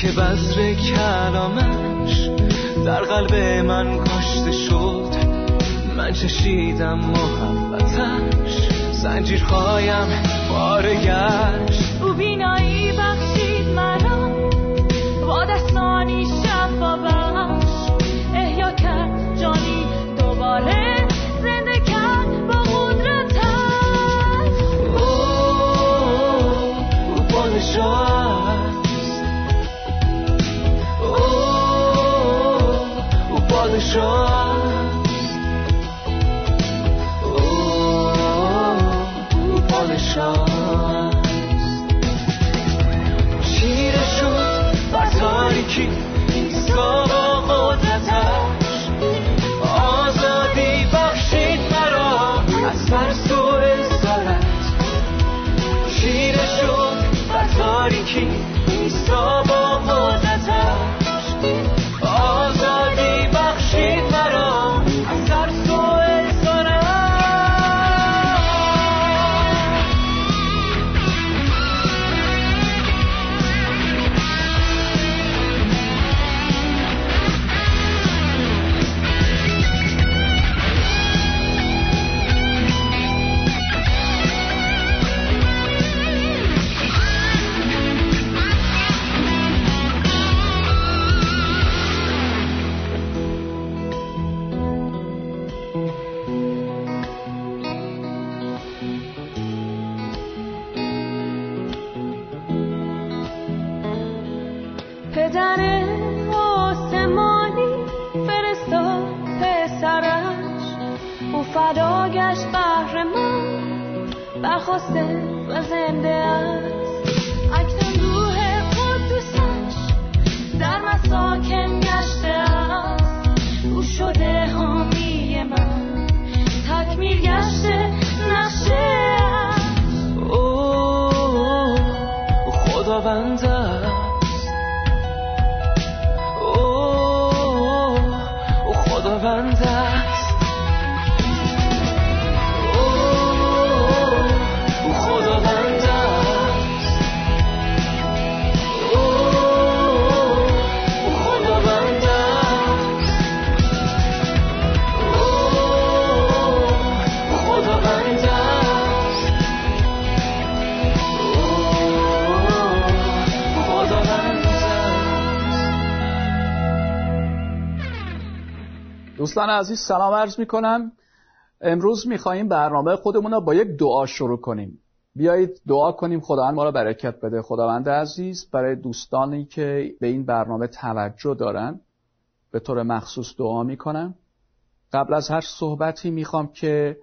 که بذر کلامش در قلب من کاشته شد. من چشیدم محبتش زنجیرهایم پاره گشت. او بینایی بخشید مرا با دستانی شفا او خداوند است دوستان عزیز سلام عرض می کنم امروز می خواهیم برنامه خودمون رو با یک دعا شروع کنیم. بیایید دعا کنیم خداوند ما را برکت بده. خداوند عزیز برای دوستانی که به این برنامه توجه دارن به طور مخصوص دعا می کنم قبل از هر صحبتی می خوام که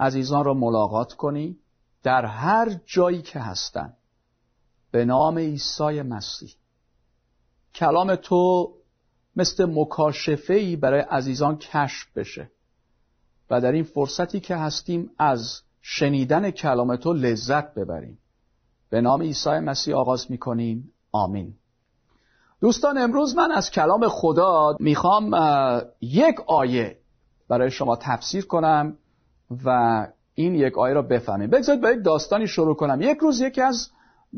عزیزان را ملاقات کنی. در هر جایی که هستن به نام عیسی مسیح. کلام تو مثل مکاشفه ای برای عزیزان کشف بشه. و در این فرصتی که هستیم از شنیدن کلام تو لذت ببریم. به نام عیسی مسیح آغاز می‌کنیم. آمین. دوستان امروز من از کلام خدا می‌خوام یک آیه برای شما تفسیر کنم و این یک آیه را بفهمیم. بگذارید با یک داستانی شروع کنم. یک روز یکی از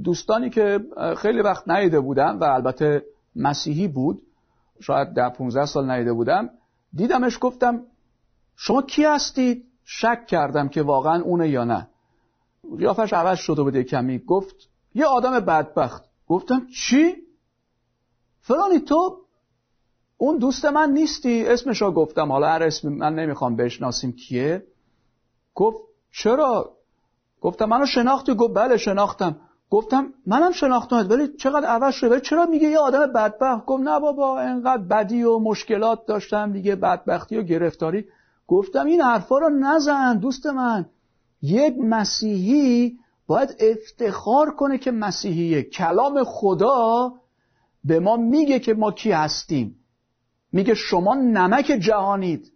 دوستانی که خیلی وقت ندیده بودم و البته مسیحی بود شاید ده 15 سال ندیده بودم دیدمش گفتم شما کی هستید؟ شک کردم که واقعا اونه یا نه. قیافش عوض شده بود یه کمی گفت یه آدم بدبخت. گفتم چی؟ فلانی تو اون دوست من نیستی؟ اسمش رو گفتم. حالا هر اسم من نمی‌خوام بشناسیم کیه. گفت چرا؟ گفتم منو شناختی؟ گفت بله شناختم. گفتم منم شناختم ولی چقدر عوض شده؟ ولی چرا میگه یه آدم بدبخت؟ گفت نه بابا انقدر بدی و مشکلات داشتم دیگه بدبختی و گرفتاری. گفتم این حرفا رو نزن دوست من. یک مسیحی باید افتخار کنه که مسیحیه. کلام خدا به ما میگه که ما کی هستیم. میگه شما نمک جهانید.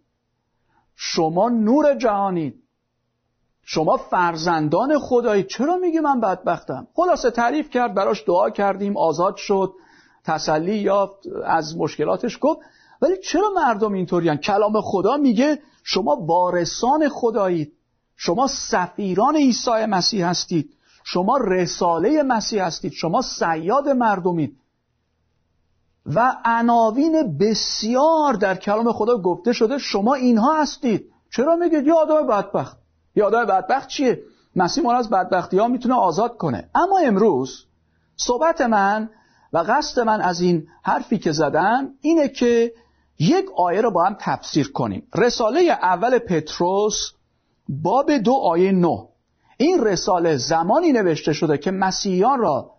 شما نور جهانید. شما فرزندان خدایی چرا میگه من بدبختم؟ خلاصه تعریف کرد براش دعا کردیم آزاد شد تسلی یافت از مشکلاتش گفت. ولی چرا مردم اینطورین کلام خدا میگه شما وارثان خدایید شما سفیران عیسی مسیح هستید شما رساله مسیح هستید شما سیاد مردمید. و عناوین بسیار در کلام خدا گفته شده شما اینها هستید. چرا میگید؟ یا آدم بدبخت. یا آدم بدبخت چیه؟ مسیح ما از بدبختی ها می‌تونه آزاد کنه. اما امروز صحبت من و قصد من از این حرفی که زدم اینه که یک آیه رو با هم تفسیر کنیم. رساله اول پتروس باب دو آیه نو این رساله زمانی نوشته شده که مسیحیان را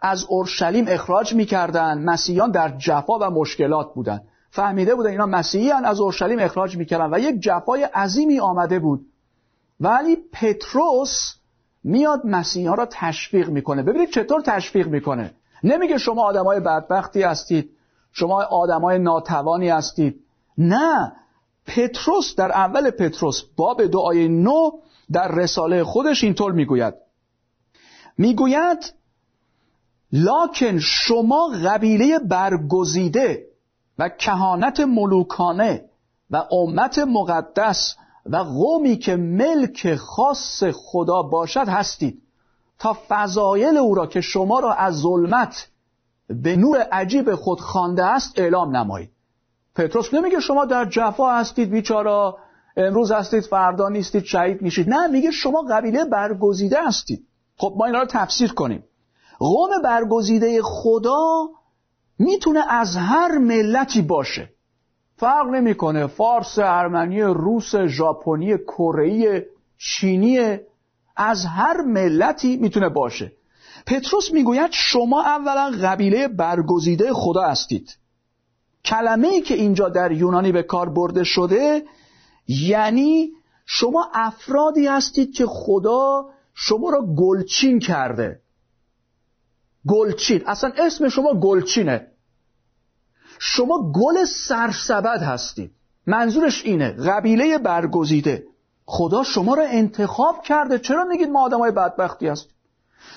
از اورشلیم اخراج می‌کردن مسیحیان در جفا و مشکلات بودن فهمیده بودن اینا مسیحیان از اورشلیم اخراج می‌کردن و یک جفای عظیمی آمده بود. ولی پتروس میاد مسیحیان را تشویق می‌کنه. ببینید چطور تشویق می‌کنه. نمیگه شما آدمای بدبختی هستید. شما آدمای ناتوانی هستید. نه. پتروس در اول پتروس باب دعای نو در رساله خودش اینطور می‌گوید. می‌گوید لاکن شما قبیله برگزیده و کهانت ملوکانه و امت مقدس و قومی که ملک خاص خدا باشد هستید تا فضایل او را که شما را از ظلمت به نور عجیب خود خوانده است اعلام نمایید. پتروس نمیگه شما در جفا هستید بیچارا امروز هستید فردا نیستید شهید میشید. نه میگه شما قبیله برگزیده هستید. خب ما اینا رو تفسیر کنیم. قوم برگزیده خدا می‌تونه از هر ملتی باشه. فرق نمی‌کنه. فارس، ارمنی، روس، ژاپنی، کره، چینی از هر ملتی می‌تونه باشه. پتروس می‌گوید شما اولا قبیله برگزیده خدا هستید. کلمه ای که اینجا در یونانی به کار برده شده یعنی شما افرادی هستید که خدا شما را گلچین کرده. گلچین. اصلا اسم شما گلچینه. شما گل سرسبد هستید. منظورش اینه. قبیله برگزیده. خدا شما را انتخاب کرده. چرا میگید ما آدمای بدبختی هستیم؟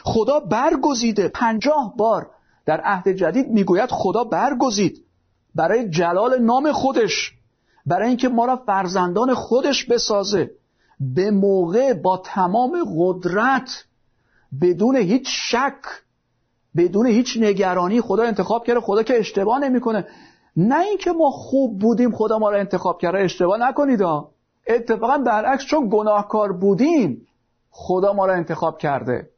خدا برگزیده. پنجاه بار در عهد جدید می‌گوید خدا برگزید. برای جلال نام خودش. برای اینکه ما را فرزندان خودش بسازه. به موقع با تمام قدرت بدون هیچ شک بدون هیچ نگرانی خدا انتخاب کرده خدا که اشتباه نمی‌کنه. نه اینکه ما خوب بودیم خدا ما را انتخاب کرده. اشتباه نکنید اتفاقا برعکس چون گناهکار بودیم خدا ما را انتخاب کرده.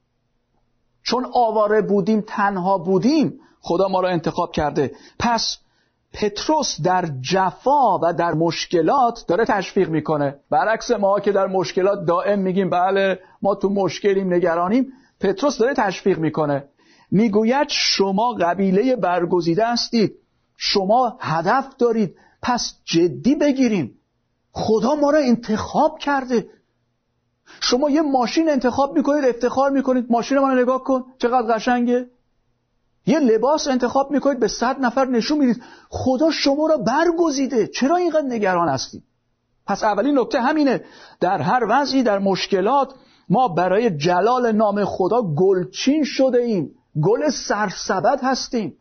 چون آواره بودیم تنها بودیم خدا ما را انتخاب کرده. پس پتروس در جفا و در مشکلات داره تشویق می‌کنه. برعکس ما که در مشکلات دائم میگیم بله ما تو مشکلیم نگرانیم. پتروس داره تشویق می‌کنه. می‌گوید شما قبیله برگزیده هستید. شما هدف دارید. پس جدی بگیریم خدا ما را انتخاب کرده. شما یه ماشین انتخاب می‌کنید افتخار می‌کنید. ماشین ما رو نگاه کن. چقدر قشنگه. یه لباس انتخاب می‌کنید به صد نفر نشون می‌دید. خدا شما را برگزیده. چرا اینقدر نگران هستید؟ پس اولین نکته همینه. در هر وضعی در مشکلات ما برای جلال نام خدا گلچین شده ایم. گل سرسبد هستیم.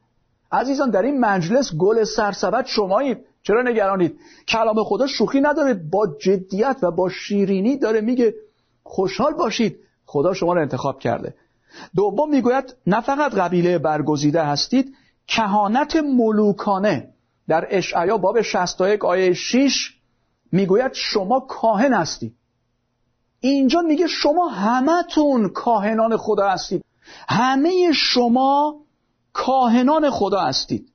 عزیزان در این مجلس گل سرسبد شمایید. چرا نگرانید؟ کلام خدا شوخی نداره با جدیت و با شیرینی داره میگه خوشحال باشید. خدا شما رو انتخاب کرده. دوم می‌گوید نه فقط قبیله برگزیده هستید کهانت ملوکانه. در اشعیا باب 61 آیه 6 می‌گوید شما کاهن هستید. اینجا میگه شما همتون کاهنان خدا هستید. همه شما کاهنان خدا هستید.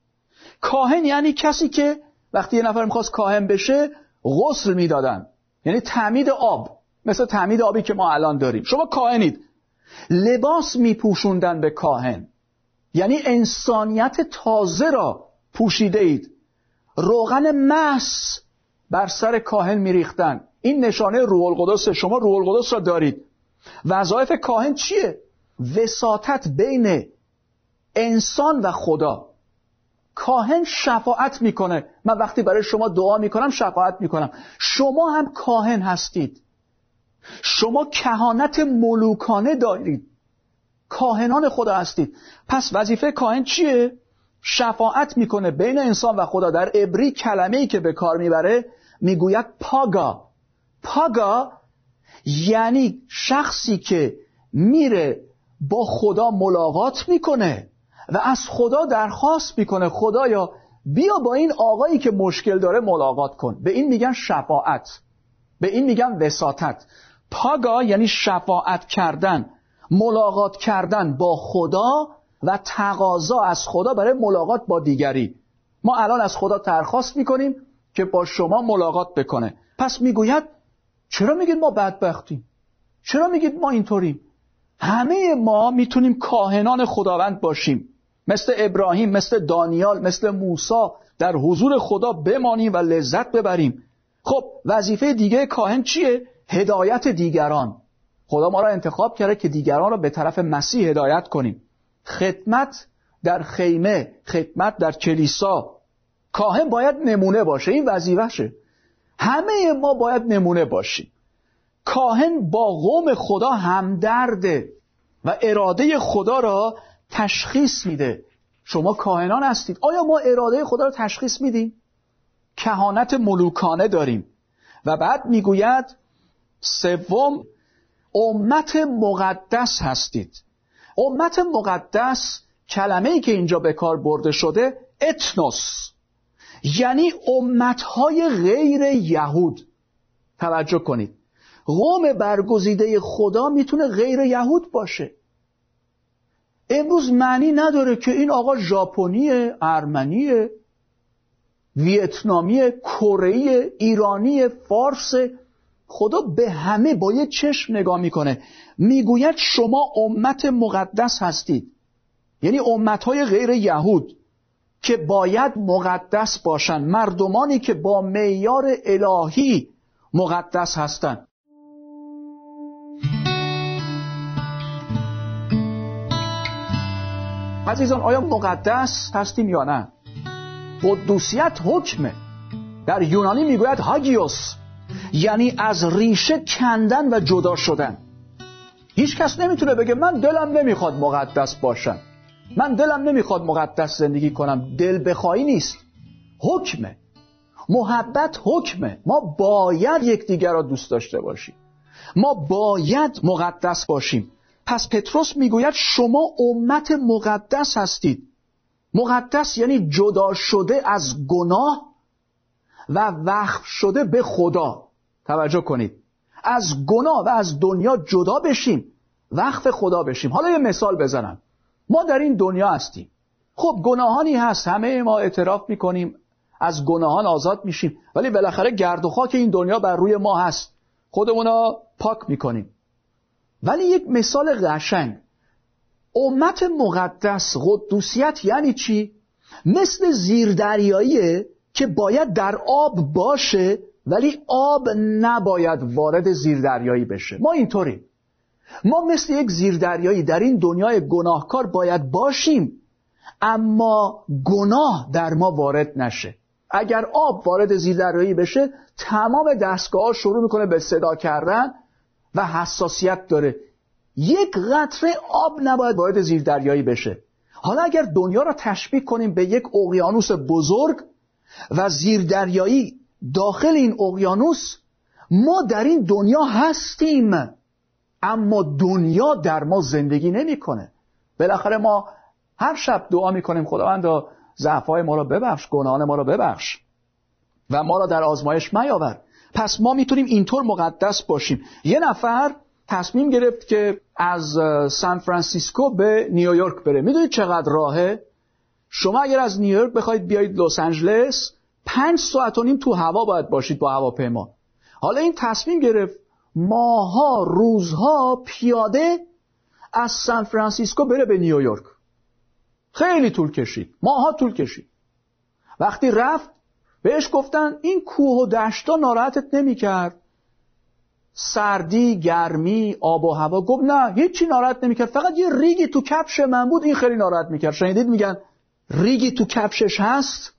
کاهن یعنی کسی که وقتی یه نفر می‌خواست کاهن بشه غسل می‌دادن. یعنی تعمید آب مثل تعمید آبی که ما الان داریم. شما کاهنید. لباس میپوشوندن به کاهن. یعنی انسانیت تازه را پوشیده اید. روغن مس بر سر کاهن میریختن. این نشانه روح القدس شما روح القدس را دارید. وظایف کاهن چیه؟ وساطت بین انسان و خدا. کاهن شفاعت می‌کنه. من وقتی برای شما دعا می‌کنم شفاعت می‌کنم. شما هم کاهن هستید. شما کهانت ملوکانه دارید. کاهنان خدا هستید. پس وظیفه کاهن چیه؟ شفاعت می‌کنه بین انسان و خدا. در عبری کلمه ای که به کار می‌بره می‌گوید پاگا. پاگا یعنی شخصی که میره با خدا ملاقات می‌کنه و از خدا درخواست می‌کنه خدایا بیا با این آقایی که مشکل داره ملاقات کن. به این میگن شفاعت به این میگن وساطت. پاگا یعنی شفاعت کردن ملاقات کردن با خدا و تقاضا از خدا برای ملاقات با دیگری. ما الان از خدا درخواست می‌کنیم که با شما ملاقات بکنه. پس می‌گوید چرا میگید ما بدبختیم؟ چرا میگید ما اینطوریم؟ همه ما می‌تونیم کاهنان خداوند باشیم. مثل ابراهیم مثل دانیال مثل موسی در حضور خدا بمانیم و لذت ببریم. خب وظیفه دیگه کاهن چیه؟ هدایت دیگران. خدا ما را انتخاب کرده که دیگران را به طرف مسیح هدایت کنیم. خدمت در خیمه خدمت در کلیسا. کاهن باید نمونه باشه این وظیفشه همه ما باید نمونه باشیم. کاهن با قوم خدا همدرده و اراده خدا را تشخیص میده. شما کاهنان هستید. آیا ما اراده خدا را تشخیص میدیم؟ کهانت ملوکانه داریم. و بعد می‌گوید سوم امت مقدس هستید. امت مقدس کلمه ای که اینجا به کار برده شده اتنوس. یعنی امتهای غیر یهود. توجه کنید. قوم برگزیده خدا می‌تونه غیر یهود باشه. امروز معنی نداره که این آقا ژاپنی ارمنی ویتنامی کره ایرانی فارس خدا به همه با یه چشم نگاه می‌کنه. می‌گوید شما امت مقدس هستید. یعنی امتهای غیر یهود که باید مقدس باشند مردمانی که با معیار الهی مقدس هستند عزیزان آیا مقدس هستیم یا نه؟ قدوسیت حکمه. در یونانی می‌گوید هاگیوس یعنی از ریشه کندن و جدا شدن. هیچ کس نمی‌تونه بگه من دلم نمی‌خواد مقدس باشم. من دلم نمی‌خواد مقدس زندگی کنم. دل بخواهی نیست. حکمه. محبت حکمه. ما باید یکدیگر را دوست داشته باشیم. ما باید مقدس باشیم. پس پتروس می‌گوید شما امت مقدس هستید. مقدس یعنی جدا شده از گناه و وقف شده به خدا. توجه کنید. از گناه و از دنیا جدا بشیم وقف خدا بشیم. حالا یه مثال بزنم. ما در این دنیا هستیم. خب گناهانی هست. همه ما اعتراف می‌کنیم. از گناهان آزاد میشیم. ولی بالاخره گرد و خاک این دنیا بر روی ما هست. خودمون پاک می‌کنیم. ولی یک مثال قشنگ. امت مقدس قدوسیت یعنی چی؟ مثل زیردریاییه که باید در آب باشه ولی آب نباید وارد زیردریایی بشه. ما اینطوریم ما مثل یک زیردریایی در این دنیای گناهکار باید باشیم اما گناه در ما وارد نشه. اگر آب وارد زیردریایی بشه تمام دستگاه شروع می‌کنه به صدا کردن و حساسیت داره. یک قطره آب نباید وارد زیردریایی بشه. حالا اگر دنیا را تشبیه کنیم به یک اقیانوس بزرگ و زیردریایی داخل این اقیانوس ما در این دنیا هستیم اما دنیا در ما زندگی نمی‌کنه. بالاخره ما هر شب دعا می‌کنیم خداوندا ضعفهای ما را ببخش گناهان ما را ببخش و ما را در آزمایش میاور پس ما می‌تونیم اینطور مقدس باشیم. یه نفر تصمیم گرفت که از سان فرانسیسکو به نیویورک بره. می‌دونید چقدر راهه؟ شما اگر از نیویورک بخواید بیایید لس آنجلس پنج ساعت و نیم تو هوا باید باشید با هواپیما. حالا این تصمیم گرفت ماها روزها پیاده از سان فرانسیسکو بره به نیویورک. خیلی طول کشید. ماها طول کشید. وقتی رفت بهش گفتن این کوه و دشتا ناراحتت نمی‌کرد. سردی گرمی آب و هوا. گفت نه هیچی ناراحت نمی‌کرد. فقط یه ریگی تو کفش من بود این خیلی ناراحت می‌کرد. شنیدید میگن ریگی تو کفشش هست؟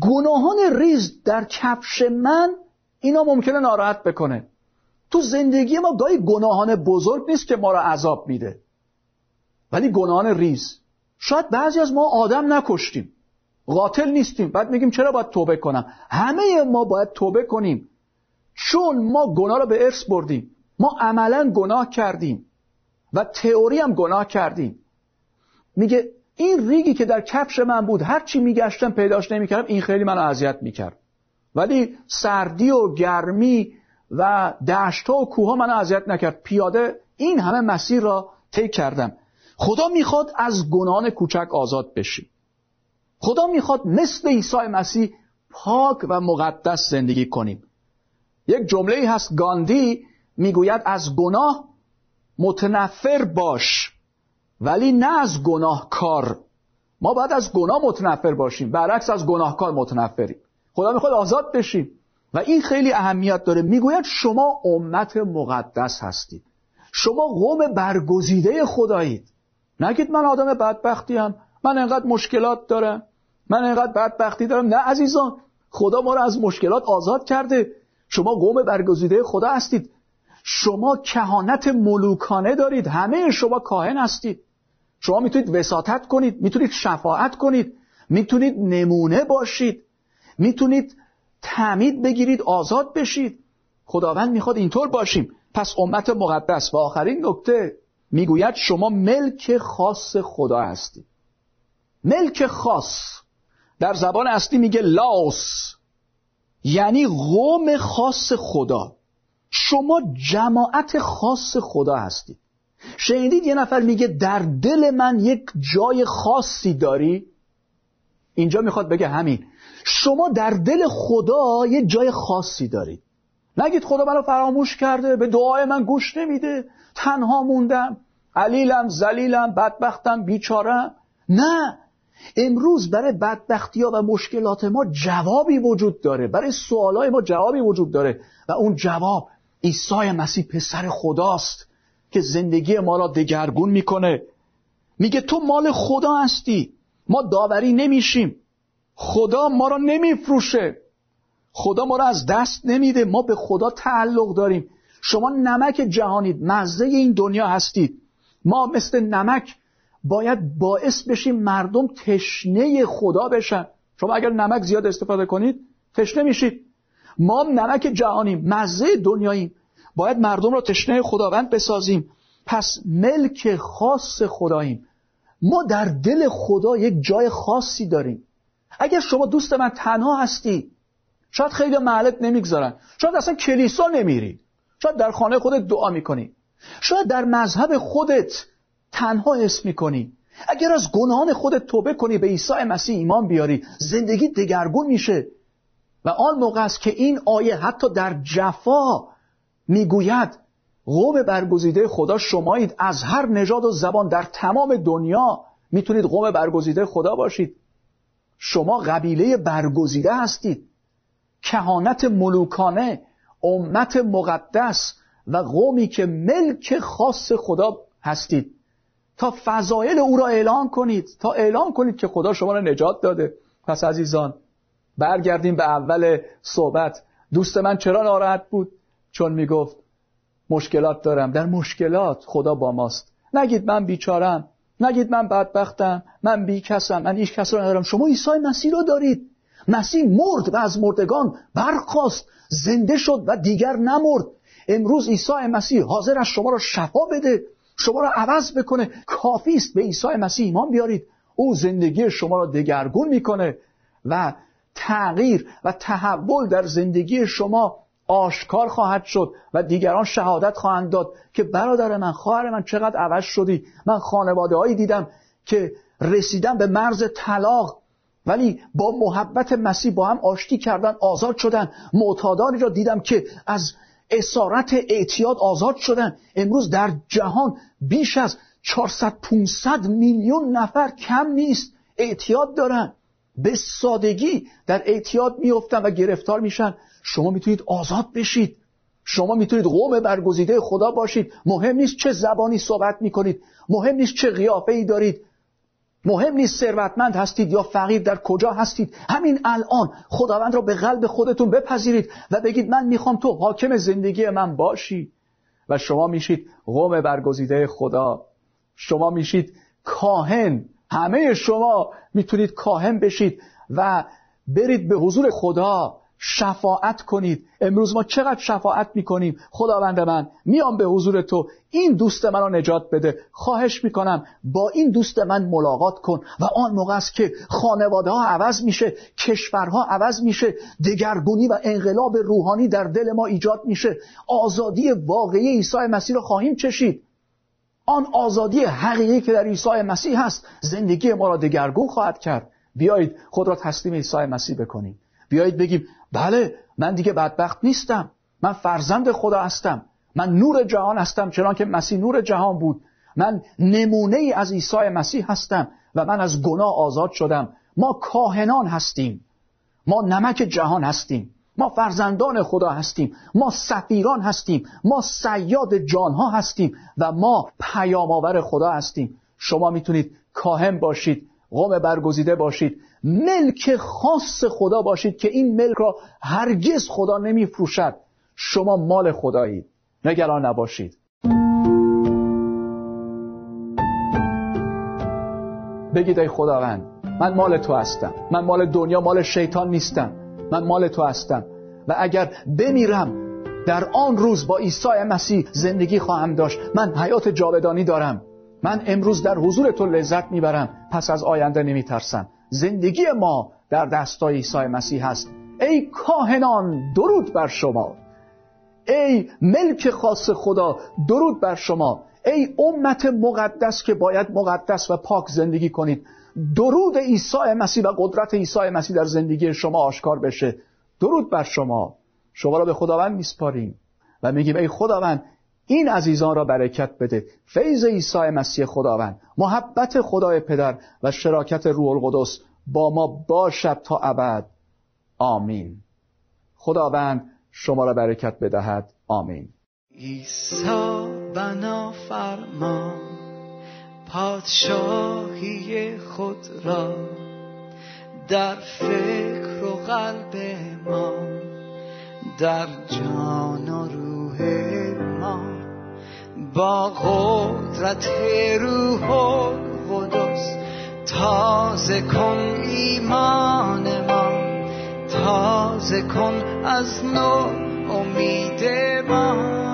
گناهان ریز در کفش من اینا ممکنه ناراحت بکنه. تو زندگی ما گاهی گناهان بزرگ نیست که ما را عذاب میده. ولی گناهان ریز. شاید بعضی از ما آدم نکشتیم. قاتل نیستیم. بعد میگیم چرا باید توبه کنم؟ همه ما باید توبه کنیم. چون ما گناه را به ارث بردیم. ما عملا گناه کردیم. و تئوری هم گناه کردیم. میگه این ریگی که در کفش من بود هر چی میگشتم پیداش نمی‌کردم این خیلی منو اذیت می‌کرد. ولی سردی و گرمی و دشت و کوه منو اذیت نکرد. پیاده این همه مسیر را طی کردم. خدا می‌خواد از گناهان کوچک آزاد بشی خدا می‌خواد مثل عیسی مسیح پاک و مقدس زندگی کنیم. یک جمله هست گاندی می‌گوید از گناه متنفر باش ولی نه از گناه کار ما باید از گناه متنفر باشیم برعکس از گناهکار متنفریم. خدا می‌خواد آزاد بشیم. و این خیلی اهمیت داره. می‌گوید شما امت مقدس هستید. شما قوم برگزیده خدایید. نگید من آدم بدبختی هم من انقدر مشکلات دارم. من انقدر بدبختی دارم. نه عزیزان خدا ما رو از مشکلات آزاد کرده. شما قوم برگزیده خدا هستید. شما کهانت ملوکانه دارید. همه شما کاهن هستید. شما می‌تونید وساطت کنید می‌تونید شفاعت کنید می‌تونید نمونه باشید می‌تونید تعمید بگیرید آزاد بشید. خداوند می‌خواد اینطور باشیم. پس امت مقدس و آخرین نکته می‌گوید شما ملک خاص خدا هستید. ملک خاص. در زبان اصلی میگه لاس. یعنی قوم خاص خدا. شما جماعت خاص خدا هستید. شنیدید یه نفر میگه در دل من یک جای خاصی داری؟ اینجا می‌خواد بگه همین. شما در دل خدا یه جای خاصی دارید. نگید خدا منو فراموش کرده به دعای من گوش نمیده. تنها موندم. علیلم زلیلم بدبختم بیچارم. نه. امروز برای بدبختی ها و مشکلات ما جوابی وجود داره برای سوالای ما جوابی وجود داره و اون جواب عیسی مسیح پسر خداست که زندگی ما را دگرگون می‌کنه. میگه تو مال خدا هستی. ما داوری نمیشیم. خدا ما را نمیفروشه. خدا ما را از دست نمیده. ما به خدا تعلق داریم. شما نمک جهانید مزه این دنیا هستید. ما مثل نمک باید باعث بشیم مردم تشنه خدا بشن. شما اگر نمک زیاد استفاده کنید تشنه میشید. ما نمک جهانیم مزه دنیاییم. باید مردم را تشنه خداوند بسازیم. پس ملک خاص خداییم. ما در دل خدا یک جای خاصی داریم. اگر شما دوست من تنها هستی شاید خیلی معلت نمی‌گذارن. شاید اصلا کلیسا نمیری. شاید در خانه خودت دعا می‌کنی. شاید در مذهب خودت تنها اسم می‌کنی. اگر از گناهان خودت توبه کنی به عیسی مسیح ایمان بیاری زندگی دگرگون میشه. و آن موقع است که این آیه حتی در جفا می‌گوید قوم برگزیده خدا شمایید از هر نژاد و زبان در تمام دنیا می‌تونید قوم برگزیده خدا باشید. شما قبیله برگزیده هستید. کهانت ملوکانه امت مقدس و قومی که ملک خاص خدا هستید. تا فضایل او را اعلان کنید. تا اعلان کنید که خدا شما را نجات داده. پس عزیزان برگردیم به اول صحبت. دوست من چرا ناراحت بود؟ چون می‌گفت مشکلات دارم. در مشکلات خدا با ماست. نگید من بیچارم. نگید من بدبختم. من بی کسم من هیچ کس رو ندارم. شما عیسی مسیح رو دارید. مسیح مرد و از مردگان برخاست. زنده شد و دیگر نمرد. امروز عیسی مسیح حاضر از شما را شفا بده. شما را عوض بکنه. کافی است به عیسی مسیح ایمان بیارید. او زندگی شما را دگرگون می‌کنه و تغییر و تحول در زندگی شما آشکار خواهد شد و دیگران شهادت خواهند داد که برادر من خواهر من چقدر عوض شدی. من خانواده هایی دیدم که رسیدن به مرز طلاق ولی با محبت مسیح با هم آشتی کردن آزاد شدن. معتادانی را دیدم که از اسارت اعتیاد آزاد شدن امروز در جهان بیش از 400 500 میلیون نفر کم نیست. اعتیاد دارن. به سادگی در اعتیاد میفتن و گرفتار میشن. شما می‌تونید آزاد بشید. شما می‌تونید قوم برگزیده خدا باشید. مهم نیست چه زبانی صحبت می‌کنید. مهم نیست چه قیافه ای دارید. مهم نیست ثروتمند هستید یا فقیر در کجا هستید. همین الان خداوند را به قلب خودتون بپذیرید و بگید من می‌خوام تو حاکم زندگی من باشی. و شما میشید قوم برگزیده خدا. شما میشید کاهن. همه شما می‌تونید کاهن بشید و برید به حضور خدا. شفاعت کنید. امروز ما چقدر شفاعت می‌کنیم؟ خداوند من میام به حضور تو. این دوست من رو نجات بده. خواهش می‌کنم با این دوست من ملاقات کن. و آن موقع است که خانواده ها عوض میشه کشورها عوض میشه دگرگونی و انقلاب روحانی در دل ما ایجاد میشه. آزادی واقعی عیسی مسیح رو خواهیم چشید. آن آزادی حقیقی که در عیسی مسیح هست زندگی ما را دگرگون خواهد کرد. بیایید خود را تسلیم عیسی مسیح بکنیم. بیایید بگیم بله من دیگه بدبخت نیستم. من فرزند خدا هستم. من نور جهان هستم چنان که مسیح نور جهان بود. من نمونه ای از عیسی مسیح هستم و من از گناه آزاد شدم. ما کاهنان هستیم. ما نمک جهان هستیم. ما فرزندان خدا هستیم. ما سفیران هستیم. ما سیاد جانها هستیم و ما پیامآور خدا هستیم. شما می‌تونید کاهن باشید. قوم برگزیده باشید. ملک خاص خدا باشید که این ملک را هرگز خدا نمیفروشد. شما مال خدایید. نگران نباشید. بگید ای خداوند من مال تو هستم. من مال دنیا مال شیطان نیستم. من مال تو هستم. و اگر بمیرم در آن روز با عیسی مسیح زندگی خواهم داشت. من حیات جاودانی دارم. من امروز در حضور تو لذت می‌برم. پس از آینده نمیترسم. زندگی ما در دستای عیسی مسیح هست. ای کاهنان درود بر شما. ای ملک خاص خدا درود بر شما. ای امت مقدس که باید مقدس و پاک زندگی کنید. درود عیسی مسیح و قدرت عیسی مسیح در زندگی شما آشکار بشه. درود بر شما. شما را به خداوند میسپاریم و میگیم ای خداوند این عزیزان را برکت بده. فیض عیسی مسیح خداوند. محبت خدای پدر و شراکت روح القدس با ما باشد تا ابد. آمین. خداوند شما را برکت بدهد. آمین. عیسی بنا فرما پادشاهی خود را در فکر و قلب ما در جان و روح با قدرت روح القدس تازه کن ایمان ما تازه کن از نو امید ما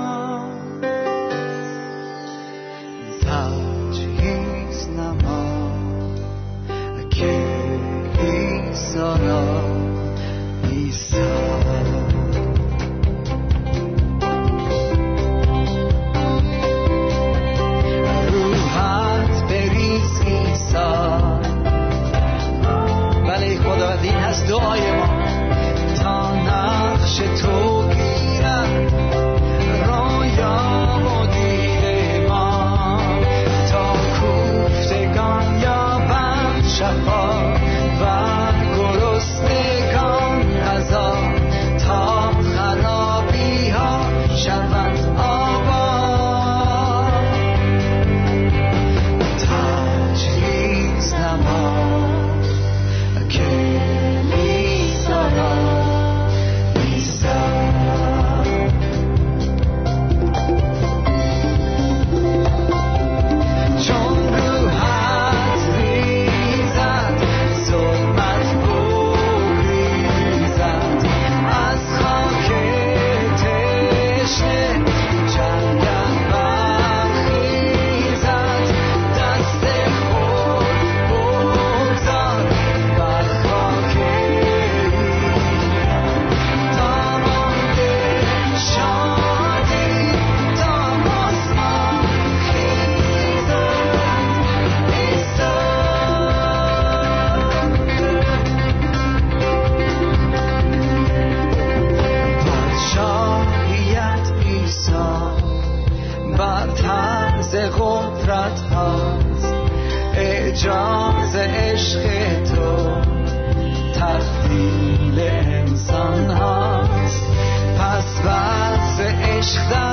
طرز قدرت هاست. اعجاز عشق تو تفضیل انسان هاست. پس وز عشق